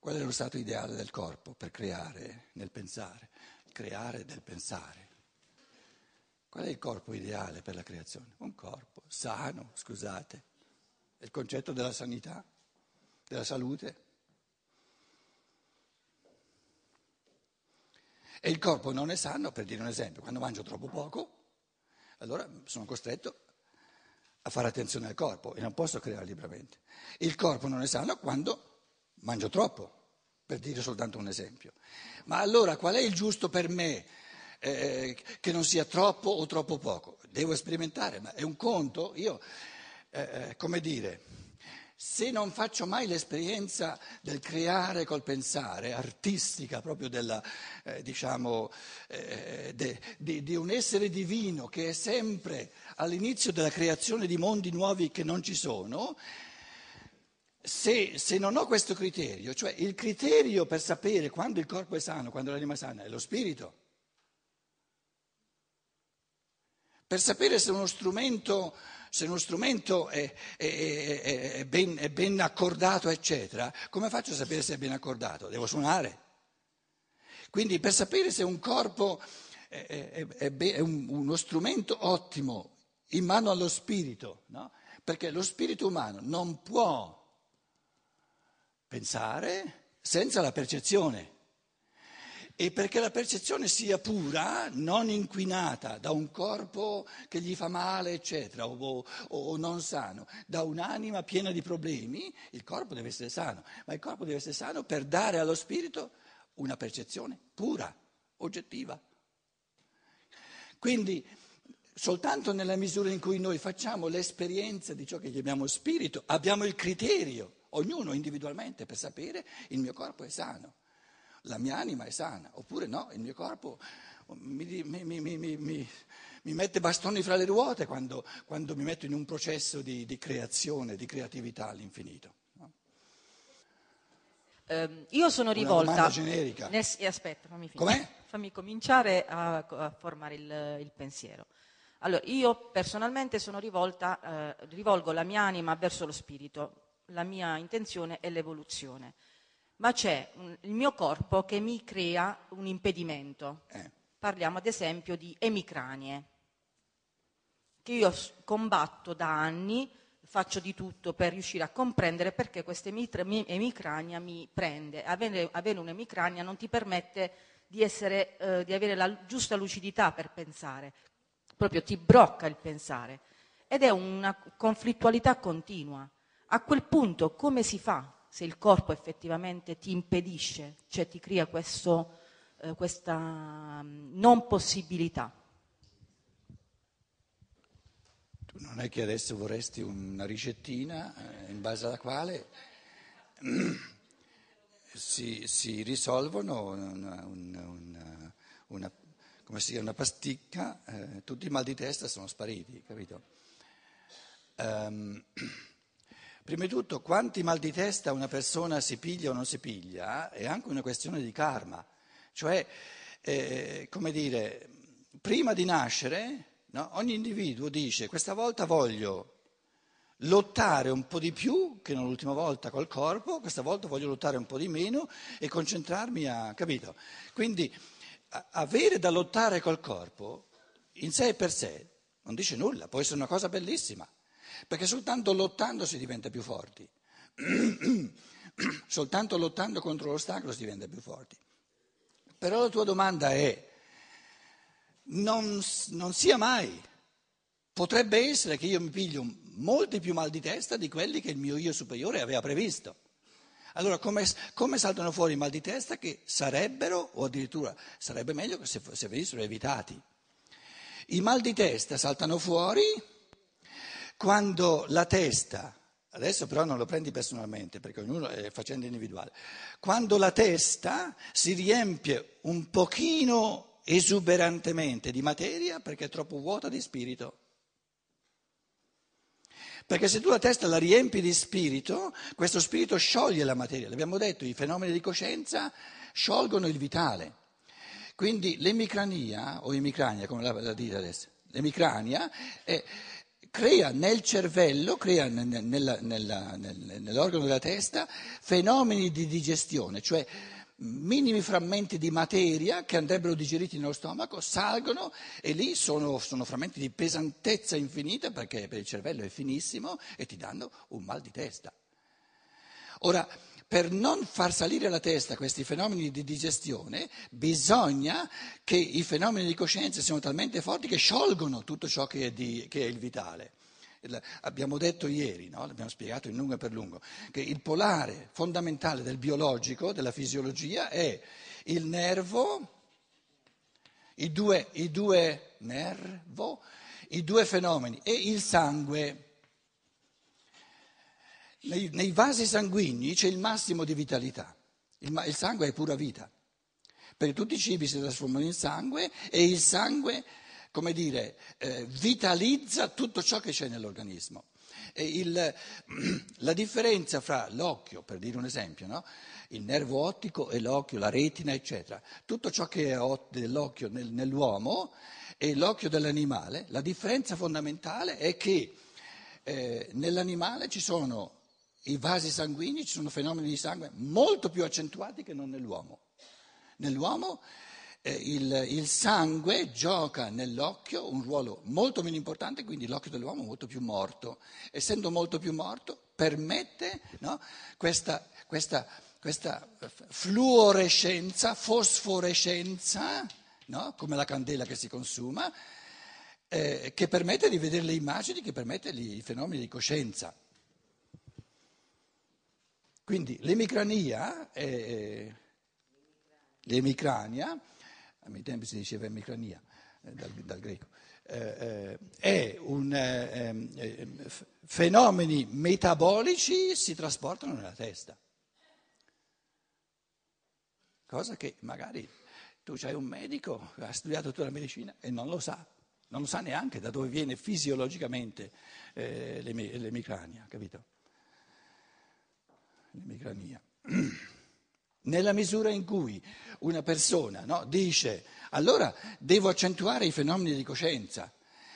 Qual è lo stato ideale del corpo per creare nel pensare? Creare del pensare. Qual è il corpo ideale per la creazione? Un corpo sano, scusate. È il concetto della sanità, della salute. E il corpo non è sano, per dire un esempio, quando mangio troppo poco, allora sono costretto a fare attenzione al corpo e non posso creare liberamente. Il corpo non è sano quando mangio troppo, per dire soltanto un esempio. Ma allora qual è il giusto per me eh, che non sia troppo o troppo poco? Devo sperimentare, ma è un conto? Io, eh, eh come dire, se non faccio mai l'esperienza del creare col pensare, artistica proprio della, eh, diciamo, eh, de, de, di un essere divino che è sempre all'inizio della creazione di mondi nuovi che non ci sono, se, se, non ho questo criterio, cioè il criterio per sapere quando il corpo è sano, quando l'anima è sana, è lo spirito. Per sapere se uno strumento se uno strumento è, è, è, ben, è ben accordato, eccetera, come faccio a sapere se è ben accordato? Devo suonare. Quindi per sapere se un corpo è, un, uno strumento ottimo in mano allo spirito, no? perché lo spirito umano non può pensare senza la percezione. E perché la percezione sia pura, non inquinata da un corpo che gli fa male, eccetera, o, o, non sano, da un'anima piena di problemi, il corpo deve essere sano, ma il corpo deve essere sano per dare allo spirito una percezione pura, oggettiva. Quindi soltanto nella misura in cui noi facciamo l'esperienza di ciò che chiamiamo spirito, abbiamo il criterio, ognuno individualmente, per sapere il mio corpo è sano la mia anima è sana, oppure no, il mio corpo mi, mi, mi, mi mette bastoni fra le ruote quando, quando, mi metto in un processo di, di creazione, di creatività all'infinito. No? Eh, io sono rivolta... Una generica. Nel, aspetta, fammi, Com'è? fammi cominciare a, a formare il, il, pensiero. Allora, io personalmente sono rivolta, eh, rivolgo la mia anima verso lo spirito, la mia intenzione è l'evoluzione ma c'è un, il mio corpo che mi crea un impedimento. Eh. Parliamo ad esempio di emicranie, che io combatto da anni, faccio di tutto per riuscire a comprendere perché questa emicrania mi prende. Avere, avere un'emicrania non ti permette di, essere, eh, di avere la giusta lucidità per pensare, proprio ti brocca il pensare ed è una conflittualità continua. A quel punto come si fa se il corpo effettivamente ti impedisce, cioè ti crea questo, eh, questa mm, non possibilità. Tu non è che adesso vorresti una ricettina eh, in base alla quale si, si risolvono una, una, una, una pasticca, eh, tutti i mal di testa sono spariti, capito? Um, Prima di tutto, quanti mal di testa una persona si piglia o non si piglia è anche una questione di karma. Cioè, eh, come dire, prima di nascere, no, ogni individuo dice questa volta voglio lottare un po' di più che non l'ultima volta col corpo, questa volta voglio lottare un po' di meno e concentrarmi a... capito? Quindi avere da lottare col corpo in sé per sé non dice nulla, può essere una cosa bellissima perché soltanto lottando si diventa più forti, soltanto lottando contro l'ostacolo si diventa più forti. Però la tua domanda è, non, non sia mai, potrebbe essere che io mi piglio molti più mal di testa di quelli che il mio io superiore aveva previsto. Allora come, come saltano fuori i mal di testa che sarebbero, o addirittura sarebbe meglio se, se venissero evitati? I mal di testa saltano fuori quando la testa, adesso però non lo prendi personalmente perché ognuno è facendo individuale, quando la testa si riempie un pochino esuberantemente di materia perché è troppo vuota di spirito. Perché se tu la testa la riempi di spirito, questo spirito scioglie la materia. L'abbiamo detto, i fenomeni di coscienza sciolgono il vitale. Quindi l'emicrania, o emicrania come la, la dite adesso, l'emicrania è crea nel cervello, crea nella, nella, nell'organo della testa fenomeni di digestione, cioè minimi frammenti di materia che andrebbero digeriti nello stomaco, salgono e lì sono, sono, frammenti di pesantezza infinita perché per il cervello è finissimo e ti danno un mal di testa. Ora, per non far salire la testa questi fenomeni di digestione, bisogna che i fenomeni di coscienza siano talmente forti che sciolgono tutto ciò che è, di, che è il vitale. Abbiamo detto ieri, no? l'abbiamo spiegato in lungo e per lungo, che il polare fondamentale del biologico, della fisiologia, è il nervo, i due, i due, nervo, i due fenomeni e il sangue. Nei, nei, vasi sanguigni c'è il massimo di vitalità, il, il sangue è pura vita, perché tutti i cibi si trasformano in sangue e il sangue come dire, eh, vitalizza tutto ciò che c'è nell'organismo. Il, la differenza fra l'occhio, per dire un esempio, no? il nervo ottico e l'occhio, la retina, eccetera, tutto ciò che è dell'occhio nel, nell'uomo e l'occhio dell'animale, la differenza fondamentale è che eh, nell'animale ci sono i vasi sanguigni, ci sono fenomeni di sangue molto più accentuati che non nell'uomo. Nell'uomo eh, il, il, sangue gioca nell'occhio un ruolo molto meno importante, quindi l'occhio dell'uomo è molto più morto. Essendo molto più morto, permette no, questa, questa, questa, fluorescenza, fosforescenza, no, come la candela che si consuma, eh, che permette di vedere le immagini, che permette i fenomeni di coscienza. Sì. l'emicrania, è, l'emicrania a miei tempi si diceva emicrania, eh, dal, dal, greco, eh, eh è un eh, eh, fenomeni metabolici si trasportano nella testa. Cosa che magari tu hai un medico che ha studiato tutta la medicina e non lo sa, non lo sa neanche da dove viene fisiologicamente l'emicrania, capito? L'emicrania. Nella misura in cui una persona no, dice allora devo accentuare i fenomeni di coscienza,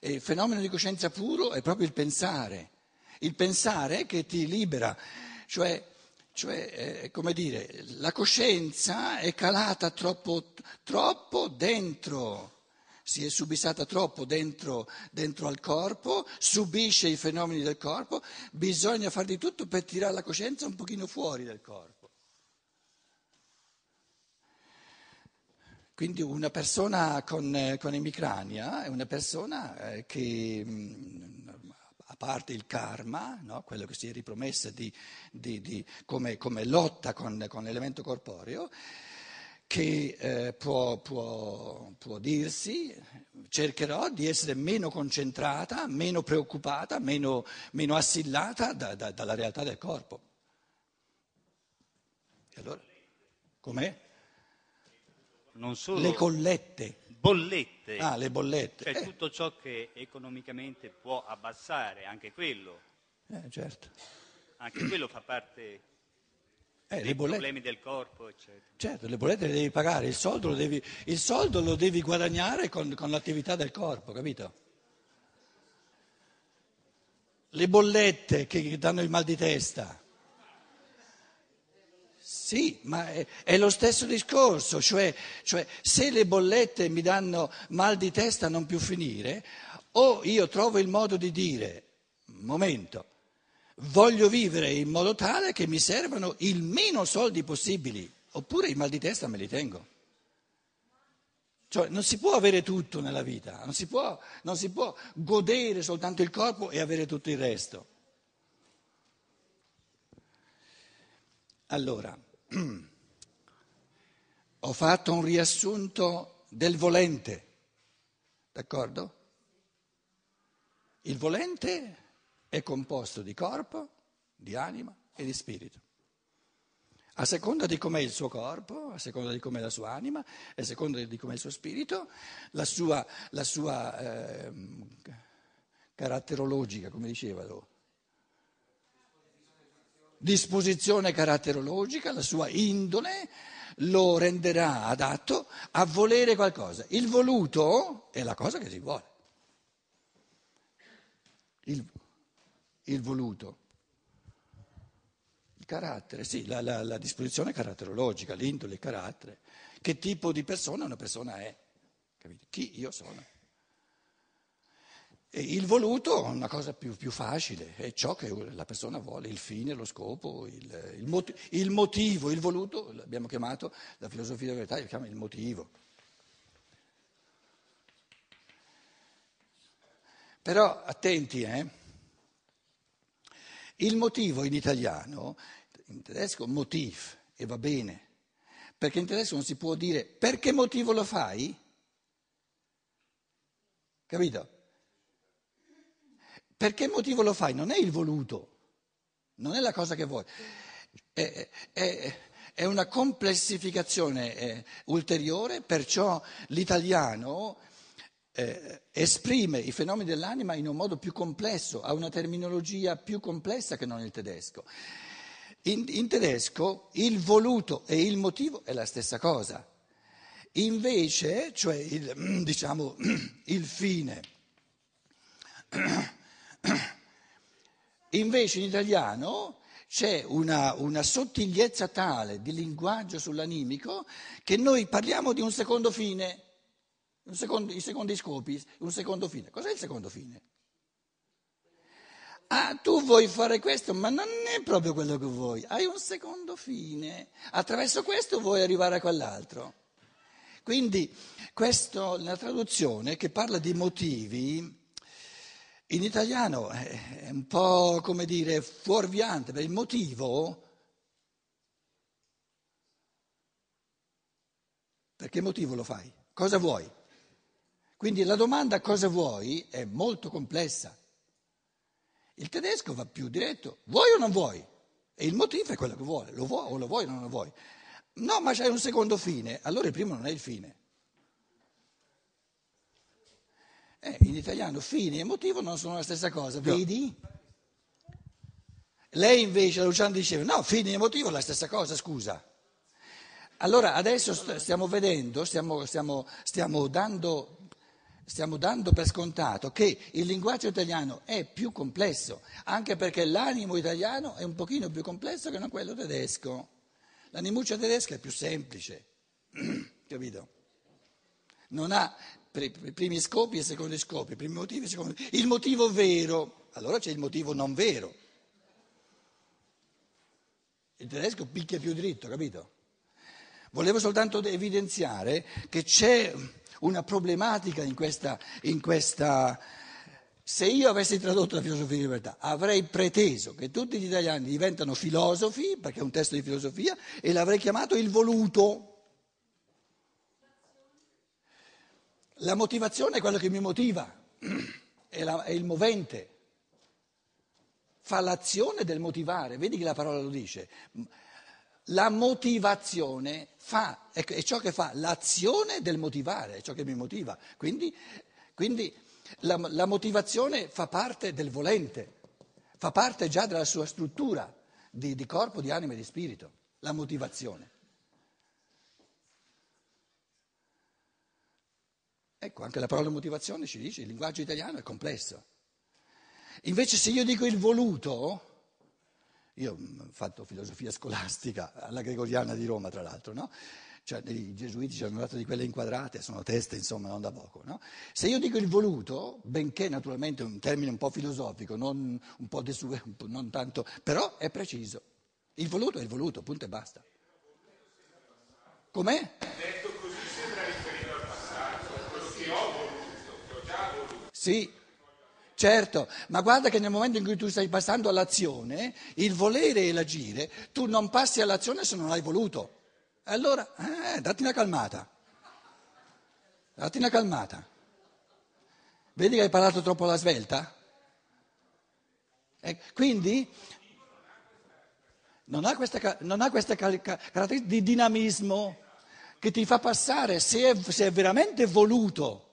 e il fenomeno di coscienza puro è proprio il pensare, il pensare che ti libera, cioè, cioè eh, come dire, la coscienza è calata troppo, troppo dentro si è subissata troppo dentro, dentro, al corpo, subisce i fenomeni del corpo, bisogna fare di tutto per tirare la coscienza un pochino fuori dal corpo. Quindi una persona con, con emicrania è una persona eh, che, mm, a parte il karma, no? quello che si è ripromessa di, di, di, come, come, lotta con, con, l'elemento corporeo, che eh, può, può, può, dirsi cercherò di essere meno concentrata, meno preoccupata, meno, meno assillata da, da, dalla realtà del corpo. E allora, com'è? non solo... Le collette. Bollette. Ah, le bollette. Cioè eh. tutto ciò che economicamente può abbassare, anche quello. Eh, certo. Anche quello fa parte eh, dei problemi del corpo, eccetera. Certo, le bollette le devi pagare, il soldo lo devi, il soldo lo devi guadagnare con, con l'attività del corpo, capito? Le bollette che danno il mal di testa. Sì, ma è, è, lo stesso discorso, cioè, cioè se le bollette mi danno mal di testa a non più finire, o io trovo il modo di dire, momento, voglio vivere in modo tale che mi servano il meno soldi possibili, oppure i mal di testa me li tengo. Cioè non si può avere tutto nella vita, non si può, non si può godere soltanto il corpo e avere tutto il resto. Allora, ho fatto un riassunto del volente, d'accordo? Il volente è composto di corpo, di anima e di spirito. A seconda di com'è il suo corpo, a seconda di com'è la sua anima, a seconda di com'è il suo spirito, la sua, la sua eh, caratterologica, come diceva lui disposizione caratterologica, la sua indole lo renderà adatto a volere qualcosa. Il voluto è la cosa che si vuole. Il, il voluto. Il carattere, sì, la, la, la disposizione caratterologica, l'indole, il carattere. Che tipo di persona una persona è? Capite? Chi io sono? E il voluto è una cosa più, più, facile, è ciò che la persona vuole, il fine, lo scopo, il, il, motivo, il motivo, il voluto, l'abbiamo chiamato, la filosofia della verità lo chiama il motivo. Però attenti, eh? Il motivo in italiano, in tedesco motiv, e va bene, perché in tedesco non si può dire per che motivo lo fai? Capito? Per che motivo lo fai? Non è il voluto, non è la cosa che vuoi. È, è, è una complessificazione eh, ulteriore, perciò l'italiano eh, esprime i fenomeni dell'anima in un modo più complesso, ha una terminologia più complessa che non il tedesco. In, in tedesco il voluto e il motivo è la stessa cosa. Invece, cioè il, diciamo, il fine, invece in italiano c'è una, una, sottigliezza tale di linguaggio sull'animico che noi parliamo di un secondo fine secondo, i secondi scopi, un secondo fine. Cos'è il secondo fine? Ah, tu vuoi fare questo, ma non è proprio quello che vuoi. Hai un secondo fine. Attraverso questo vuoi arrivare a quell'altro. Quindi questo, la traduzione che parla di motivi in italiano è un po' come dire fuorviante, perché il motivo Per che motivo lo fai? Cosa vuoi? Quindi la domanda cosa vuoi è molto complessa. Il tedesco va più diretto, vuoi o non vuoi? E il motivo è quello che vuole, lo vuoi o lo vuoi o non lo vuoi. No, ma c'è un secondo fine, allora il primo non è il fine. Eh, in italiano fine e motivo non sono la stessa cosa, vedi? Lei invece, Luciano diceva, no, fine e motivo è la stessa cosa, scusa. Allora adesso stiamo vedendo, stiamo, stiamo, stiamo dando stiamo dando per scontato che il linguaggio italiano è più complesso, anche perché l'animo italiano è un pochino più complesso che non quello tedesco. L'animuccia tedesca è più semplice, capito? Non ha primi scopi e secondi scopi, primi motivi e secondi Il motivo vero, allora c'è il motivo non vero. Il tedesco picchia più dritto, capito? Volevo soltanto evidenziare che c'è una problematica in questa, in questa... Se io avessi tradotto la filosofia di libertà, avrei preteso che tutti gli italiani diventano filosofi, perché è un testo di filosofia, e l'avrei chiamato il voluto. La motivazione è quello che mi motiva, è, la, è il movente. Fa l'azione del motivare, vedi che la parola lo dice. La motivazione fa, è ciò che fa l'azione del motivare, è ciò che mi motiva. Quindi, quindi la, la, motivazione fa parte del volente, fa parte già della sua struttura di, di corpo, di anima e di spirito, la motivazione. Ecco, anche la parola motivazione ci dice, il linguaggio italiano è complesso. Invece se io dico il voluto, io ho fatto filosofia scolastica alla Gregoriana di Roma, tra l'altro, no? Cioè, i gesuiti ci hanno dato di quelle inquadrate, sono teste, insomma, non da poco. No? Se io dico il voluto, benché naturalmente è un termine un po' filosofico, non, un po desu- non tanto, però è preciso. Il voluto è il voluto, punto e basta. Com'è? Detto così sembra riferire al passato, quello che ho voluto, che ho già voluto. Sì. Certo, ma guarda che nel momento in cui tu stai passando all'azione, il volere e l'agire, tu non passi all'azione se non hai voluto. Allora, eh, datti una calmata. Datti una calmata. Vedi che hai parlato troppo alla svelta? Eh, quindi non ha questa, non ha questa caratteristica di dinamismo che ti fa passare, se è, se è veramente voluto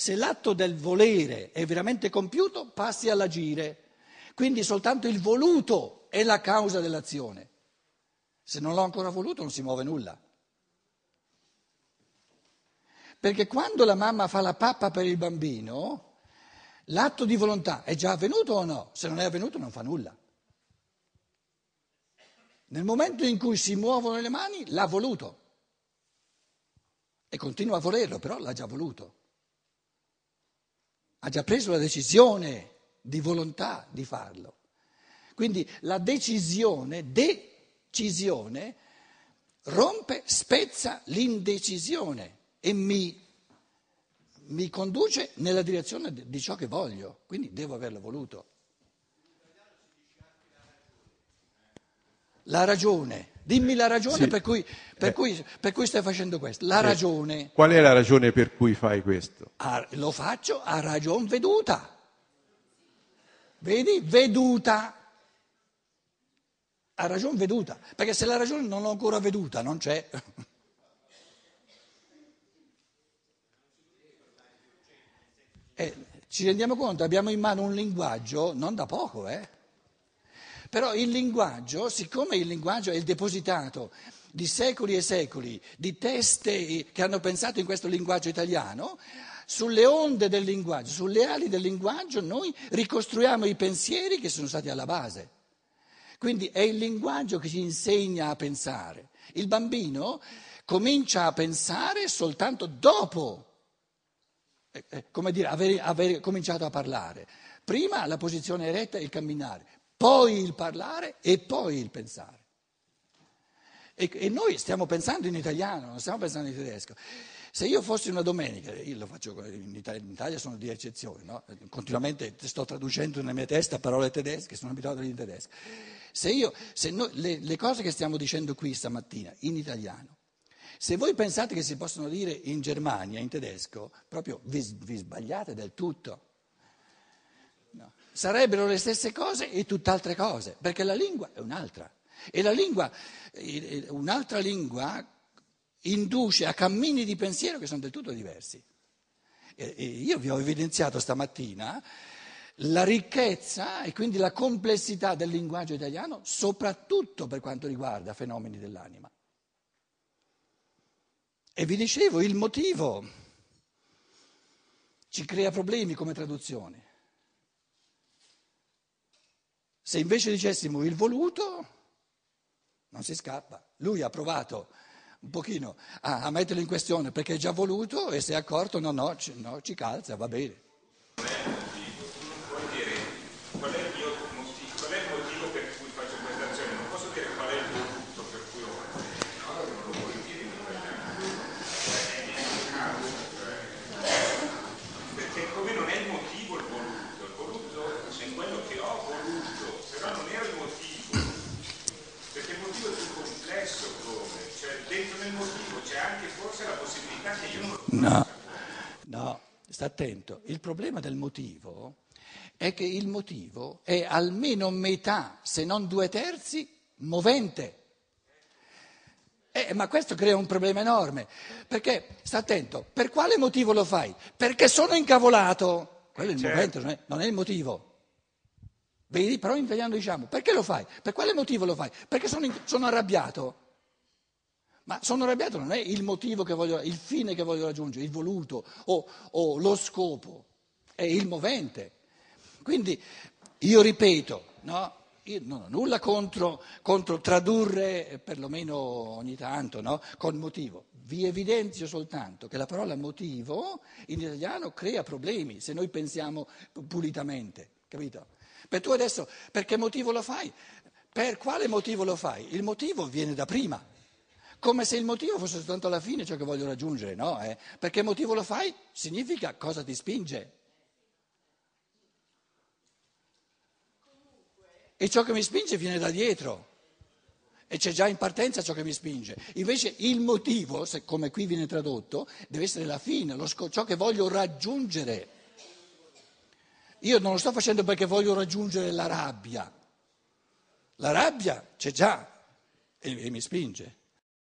se l'atto del volere è veramente compiuto, passi all'agire. Quindi soltanto il voluto è la causa dell'azione. Se non l'ho ancora voluto non si muove nulla. Perché quando la mamma fa la pappa per il bambino, L'atto di volontà è già avvenuto o no? Se non è avvenuto non fa nulla. Nel momento in cui si muovono le mani, l'ha voluto. E continua a volerlo, però l'ha già voluto. Ha già preso la decisione di volontà di farlo. Quindi la decisione, decisione, rompe, spezza l'indecisione e mi, mi conduce nella direzione di ciò che voglio, quindi devo averlo voluto. La ragione, dimmi la ragione Sì. per, cui, per Eh. cui- per cui stai facendo questo. La ragione, Qual è la ragione per cui fai questo? a- lo faccio a ragion veduta. Vedi? Veduta. A ragion veduta. Perché se la ragione non l'ho ancora veduta, non c'è. E ci rendiamo conto, abbiamo in mano un linguaggio non da poco, eh? Però il linguaggio, siccome il linguaggio è il depositato di secoli e secoli di teste che hanno pensato in questo linguaggio italiano, sulle onde del linguaggio, sulle ali del linguaggio, noi ricostruiamo i pensieri che sono stati alla base. Quindi è il linguaggio che ci insegna a pensare. Il bambino comincia a pensare soltanto dopo eh, eh, come dire, aver, aver cominciato a parlare. Prima la posizione eretta e il camminare, poi il parlare e poi il pensare. E, e noi stiamo pensando in italiano, non stiamo pensando in tedesco. Se io fossi una domenica, io lo faccio in Italia, in Italia sono di eccezione, no? continuamente sto traducendo nella mia testa parole tedesche, sono abituato in tedesco. Se io, se noi, le, le cose che stiamo dicendo qui stamattina in italiano, se voi pensate che si possono dire in Germania, in tedesco, proprio vi, vi sbagliate del tutto. Sarebbero le stesse cose e tutt'altre cose, perché la lingua è un'altra. E la lingua, un'altra lingua induce a cammini di pensiero che sono del tutto diversi. E io vi ho evidenziato stamattina la ricchezza e quindi la complessità del linguaggio italiano, soprattutto per quanto riguarda fenomeni dell'anima. E vi dicevo, il motivo ci crea problemi come traduzione. Se invece dicessimo il voluto, non si scappa. Lui ha provato un pochino a, a metterlo in questione perché è già voluto e si è accorto, no, no, ci, no, ci calza, va bene. Vuol dire qual è, il mio motivo, qual è il motivo per cui faccio questa azione? Non posso dire qual è il voluto per cui lo faccio. No, non lo puoi dire in italiano. È nel caso, cioè. Perché come non è il motivo il voluto, il voluto è quello che ho voluto, però non era il motivo. Perché il motivo è più complesso come, cioè dentro nel motivo c'è anche forse la possibilità che io non lo No, no, sta attento. Il problema del motivo è che il motivo è almeno metà, se non due terzi, movente. Eh, ma questo crea un problema enorme, perché, sta attento, per quale motivo lo fai? Perché sono incavolato. Quello è il Certo. movente, non è, non è il motivo. Vedi, però in italiano diciamo, perché lo fai? Per quale motivo lo fai? Perché sono, sono arrabbiato. Ma sono arrabbiato non è il motivo che voglio, il fine che voglio raggiungere, il voluto o, o lo scopo, è il movente. Quindi io ripeto, no? Io non ho nulla contro, contro tradurre, eh, perlomeno ogni tanto, no? con motivo. Vi evidenzio soltanto che la parola motivo in italiano crea problemi se noi pensiamo pulitamente, capito? Per tu adesso, per che motivo lo fai? Per quale motivo lo fai? Il motivo viene da prima. Come se il motivo fosse soltanto alla fine ciò che voglio raggiungere, no? Eh? Per che motivo lo fai? Significa cosa ti spinge. E ciò che mi spinge viene da dietro. E c'è già in partenza ciò che mi spinge. Invece il motivo, se- come qui viene tradotto, deve essere la fine, sco- ciò che voglio raggiungere. Io non lo sto facendo perché voglio raggiungere la rabbia. La rabbia c'è già e, e mi spinge.